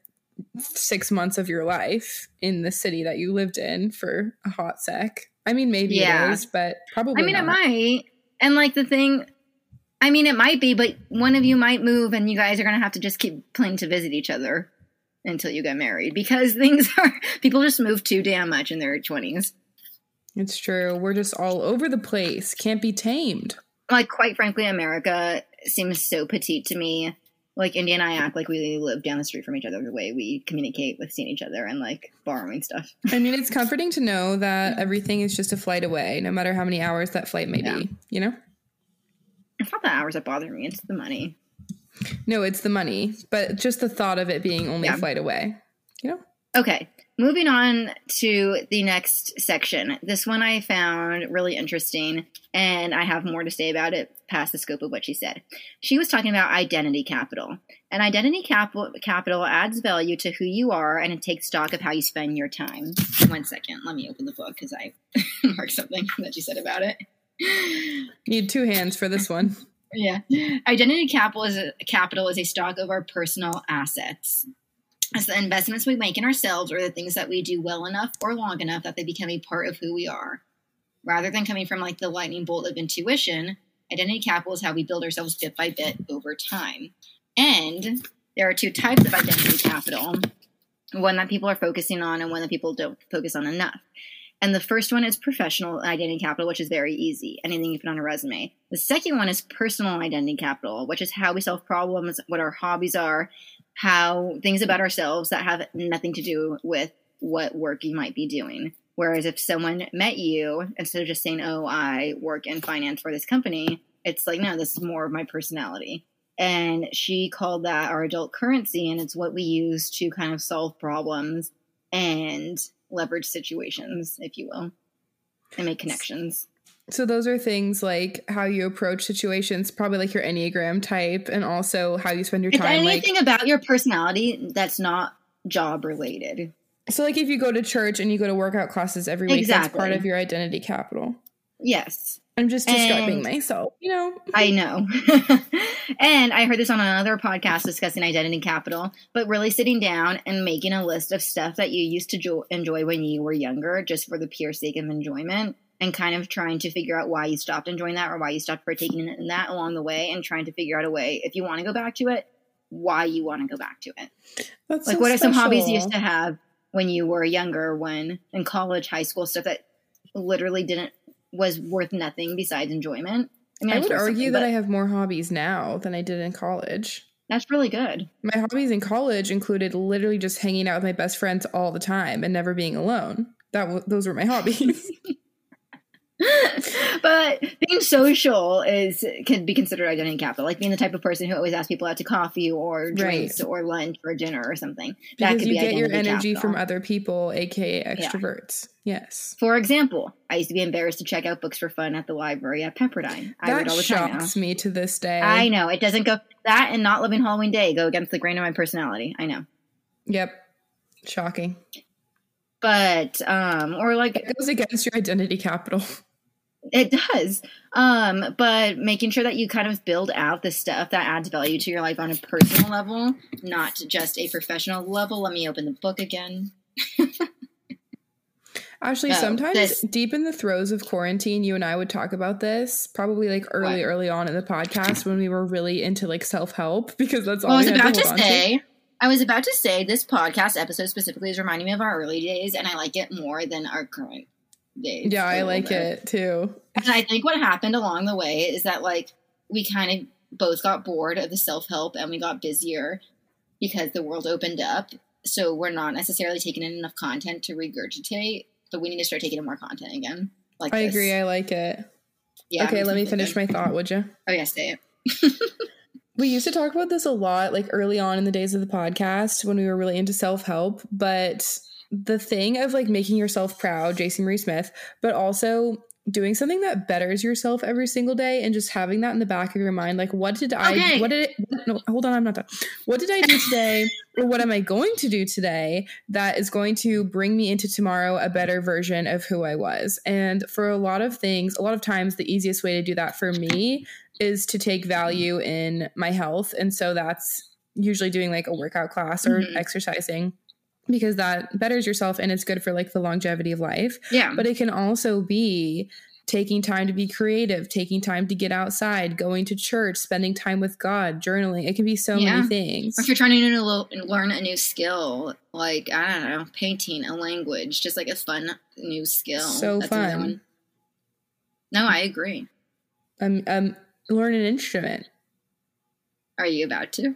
6 months of your life in the city that you lived in for a hot sec. I mean maybe Yeah. it is, but probably I mean, it might. And like the thing, I mean, it might be, but one of you might move, and you guys are going to have to just keep planning to visit each other until you get married because things are people just move too damn much in their twenties. It's true. We're just all over the place. Can't be tamed. Like, quite frankly, America seems so petite to me. Like India and I act like we live down the street from each other the way we communicate with seeing each other and like borrowing stuff. I mean, it's comforting to know that everything is just a flight away, no matter how many hours that flight may Yeah. be, you know? It's not the hours that bother me; it's the money. No, it's the money, but just the thought of it being only Yeah. a flight away. You know? Okay, moving on to the next section. This one I found really interesting, and I have more to say about it past the scope of what she said. She was talking about identity capital. And identity capital, capital adds value to who you are, and it takes stock of how you spend your time. One second, let me open the book because I marked something that she said about it. Need two hands for this one. Yeah. Identity capital is a capital is a stock of our personal assets. It's the investments we make in ourselves or the things that we do well enough or long enough that they become a part of who we are. Rather than coming from like the lightning bolt of intuition, identity capital is how we build ourselves bit by bit over time. And there are two types of identity capital one that people are focusing on and one that people don't focus on enough. And the first one is professional identity capital, which is very easy. Anything you put on a resume. The second one is personal identity capital, which is how we solve problems, what our hobbies are, how things about ourselves that have nothing to do with what work you might be doing. Whereas if someone met you, instead of just saying, oh, I work in finance for this company, it's like, no, this is more of my personality. And she called that our adult currency, and it's what we use to kind of solve problems and leverage situations, if you will, and make connections. So those are things like how you approach situations, probably like your Enneagram type, and also how you spend your It's time. Like anything about your personality that's not job related. so, like if you go to church and you go to workout classes every week, that's part of your identity capital. Yes, I'm just describing And- myself, you know. I know. and I heard this on another podcast discussing identity capital, but really sitting down and making a list of stuff that you used to jo- enjoy when you were younger, just for the pure sake of enjoyment, and kind of trying to figure out why you stopped enjoying that or why you stopped partaking in that along the way, and trying to figure out a way, if you want to go back to it, why you want to go back to it. That's Like, so what are some hobbies you used to have when you were younger, when in college, high school, stuff that literally didn't was worth nothing besides enjoyment? I, mean, I would argue that I have more hobbies now than I did in college. that's really good. My hobbies in college included literally just hanging out with my best friends all the time and never being alone. That w- those were my hobbies. but being social is can be considered identity capital, like being the type of person who always asks people out to coffee or drinks or lunch or dinner or something. that Because could you be get your energy capital. from other people, aka extroverts. Yes. For example, I used to be embarrassed to check out books for fun at the library at Pepperdine. I read That all the time now. shocks me to this day. I know it doesn't go that and not living Halloween Day go against the grain of my personality. I know, Yep. Shocking. but um, or like It goes against your identity capital. It does. Um, but making sure that you kind of build out the stuff that adds value to your life on a personal level, not just a professional level. Let me open the book again. Actually, Oh, sometimes this- deep in the throes of quarantine, you and I would talk about this probably like early, What? early on in the podcast when we were really into like self help because that's all Well, I was about to to say, I was about to say this podcast episode specifically is reminding me of our early days, and I like it more than our current days. Yeah, I like bit. it too. And I think what happened along the way is that like we kind of both got bored of the self help and we got busier because the world opened up. So we're not necessarily taking in enough content to regurgitate, but we need to start taking in more content again. Like I this. agree. I like it. Yeah. okay, let me finish my. my thought, would you? Oh yeah, say it. We used to talk about this a lot, like early on in the days of the podcast when we were really into self help. But the thing of like making yourself proud, Jason Marie Smith, but also doing something that betters yourself every single day and just having that in the back of your mind. Like, what did I, what did it, no, hold on, I'm not done. What did I do today? or what am I going to do today that is going to bring me into tomorrow a better version of who I was? And for a lot of things, a lot of times, the easiest way to do that for me is to take value in my health. And so that's usually doing like a workout class or Mhm. exercising because that betters yourself and it's good for like the longevity of life. Yeah. But it can also be taking time to be creative, taking time to get outside, going to church, spending time with God, journaling. It can be so Yeah. many things. If you're trying to lo- learn a new skill, like I don't know, painting, a language, just like a fun new skill. So That's fun. No, I agree. Um, um, learn an instrument. Are you about to?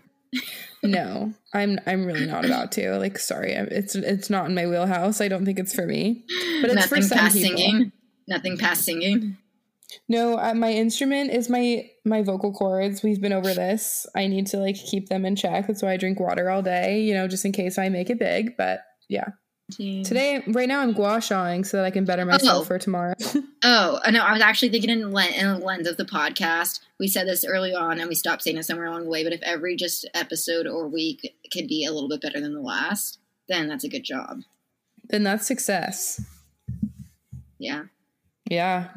No, I'm I'm really not about to. Like, sorry, it's it's not in my wheelhouse. I don't think it's for me. But it's for some past people. singing. Nothing past singing. No, uh, my instrument is my my vocal cords. We've been over this. I need to like keep them in check. That's why I drink water all day. You know, just in case I make it big. But yeah, today, right now, I'm gua shawing so that I can better myself Oh. for tomorrow. Oh, no, I was actually thinking in, len- in a lens of the podcast. We said this early on and we stopped saying it somewhere along the way, but if every just episode or week could be a little bit better than the last, then that's a good job. then that's success. Yeah. Yeah,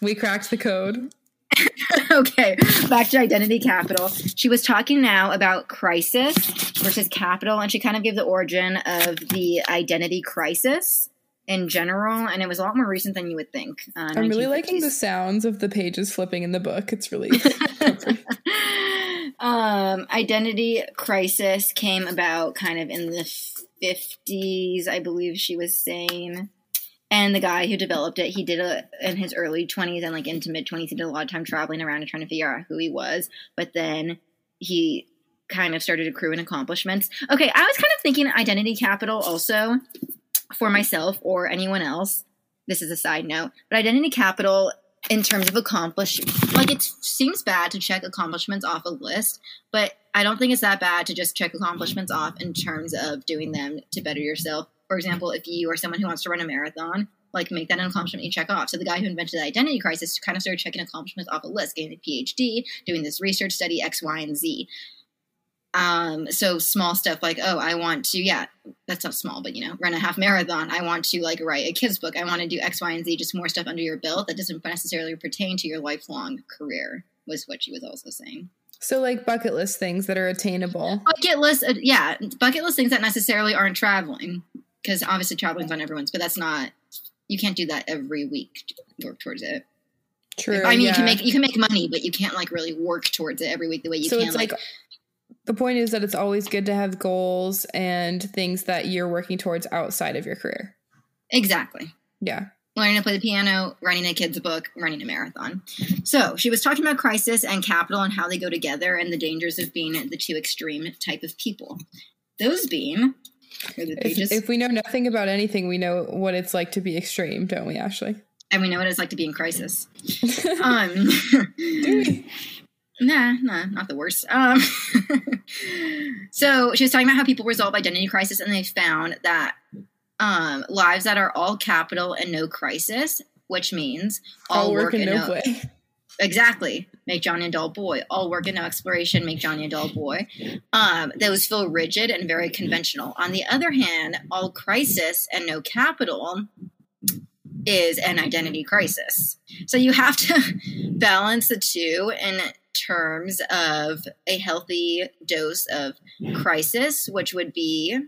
we cracked the code. okay, back to identity capital. She was talking now about crisis versus capital, and she kind of gave the origin of the identity crisis in general, and it was a lot more recent than you would think. Uh, I'm really liking the sounds of the pages flipping in the book. It's really um, identity crisis came about kind of in the 50s, I believe she was saying. And the guy who developed it, he did it in his early 20s and like into mid 20s. He did a lot of time traveling around and trying to figure out who he was. But then he kind of started accruing accomplishments. Okay, I was kind of thinking identity capital also for myself or anyone else. This is a side note, but identity capital in terms of accomplish like it seems bad to check accomplishments off a list but i don't think it's that bad to just check accomplishments off in terms of doing them to better yourself for example if you are someone who wants to run a marathon like make that an accomplishment you check off. So the guy who invented the identity crisis kind of started checking accomplishments off a list getting a phd doing this research study x y and z. Um so small stuff like oh i want to yeah that's not small but you know run a half marathon. I want to like write a kids book. I want to do x y and z just more stuff under your belt that doesn't necessarily pertain to your lifelong career was what she was also saying. So like bucket list things that are attainable. bucket list uh, yeah bucket list things that necessarily aren't traveling because obviously traveling's on everyone's but that's not you can't do that every week to work towards it True. i mean you can make you can make money but you can't like really work towards it every week the way you so can it's like, the point is that it's always good to have goals and things that you're working towards outside of your career. exactly Yeah. learning to play the piano, writing a kid's book, running a marathon. So she was talking about crisis and capital and how they go together and the dangers of being the two extreme type of people. Those being, If, if we know nothing about anything, we know what it's like to be extreme, don't we, Ashley? And we know what it's like to be in crisis. um, nah, nah, not the worst. Um, so she was talking about how people resolve identity crisis, and they found that um, lives that are all capital and no crisis, which means all, All work, work and no play. exactly make Johnny a dull boy. All work and no exploration make Johnny a dull boy. Um, those feel rigid and very conventional. On the other hand, all crisis and no capital is an identity crisis. So you have to balance the two in terms of a healthy dose of crisis, which would be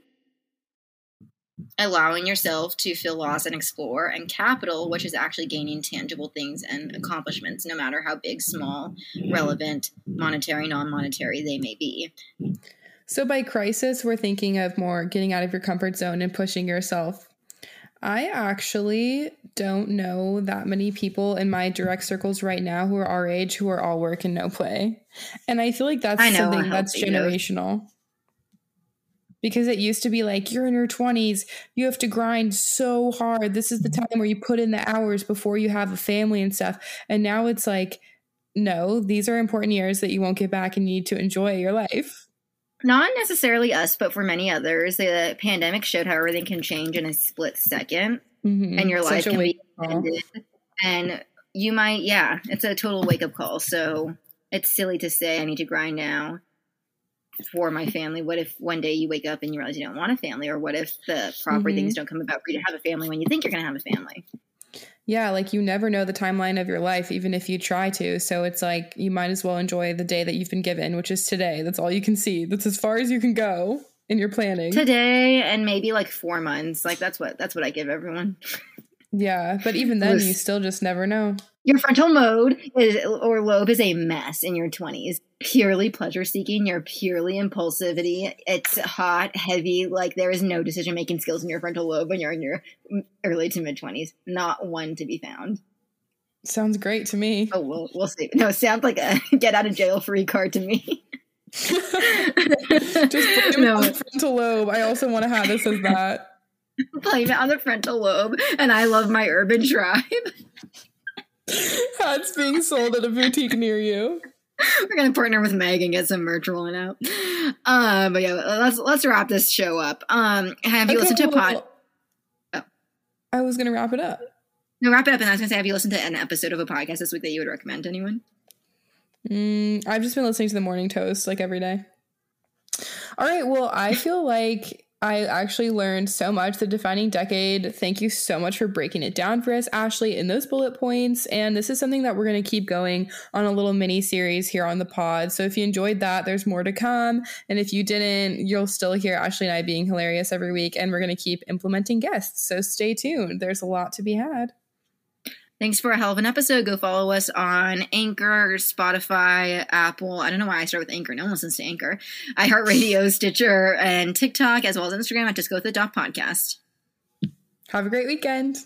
allowing yourself to feel lost and explore, and capital, which is actually gaining tangible things and accomplishments, no matter how big, small, relevant, monetary, non monetary they may be. So by crisis, we're thinking of more getting out of your comfort zone and pushing yourself. I actually don't know that many people in my direct circles right now who are our age who are all work and no play. And I feel like that's something that's generational. Because it used to be like, you're in your 20s, you have to grind so hard. This is the time where you put in the hours before you have a family and stuff. And now it's like, no, these are important years that you won't get back and you need to enjoy your life. Not necessarily us, but for many others, the pandemic showed how everything can change in a split second. Mhm. and your Such life can be ended. And you might, yeah, it's a total wake up call. So it's silly to say I need to grind now for my family. What if one day you wake up and you realize you don't want a family, or what if the proper Mhm. things don't come about for you to have a family when you think you're going to have a family? Yeah, like you never know the timeline of your life, even if you try to. So it's like you might as well enjoy the day that you've been given, which is today. That's all you can see. That's as far as you can go in your planning. Today and maybe like four months. Like that's what that's what I give everyone. yeah, but even then, you still just never know. Your frontal mode is or lobe is a mess in your 20s. Purely pleasure seeking, you're purely impulsivity. It's hot, heavy, like there is no decision making skills in your frontal lobe when you're in your early to mid 20s. Not one to be found. Sounds great to me. Oh, we'll, we'll see. No, it sounds like a get out of jail free card to me. just blame No. it on the frontal lobe. I also want to have this as that. Blame it on the frontal lobe, and I love my urban tribe. Hats being sold at a boutique near you. We're gonna partner with Meg and get some merch rolling out. Um, but yeah, let's let's wrap this show up. Um, have you Okay, listened to a pod? well, Oh. I was gonna wrap it up. No, wrap it up. And I was going to say, have you listened to an episode of a podcast this week that you would recommend to anyone? Mm, I've just been listening to the morning toast like every day. All right. Well, I feel like I actually learned so much. The defining decade. Thank you so much for breaking it down for us, Ashley, in those bullet points. And this is something that we're going to keep going on a little mini series here on the pod. So if you enjoyed that, there's more to come. And if you didn't, you'll still hear Ashley and I being hilarious every week. And we're going to keep implementing guests. So stay tuned. There's a lot to be had. Thanks for a hell of an episode. Go follow us on Anchor, Spotify, Apple. I don't know why I start with Anchor. No one listens to Anchor. iHeartRadio, Stitcher, and TikTok, as well as Instagram at Just Go With The Dot Podcast. Have a great weekend.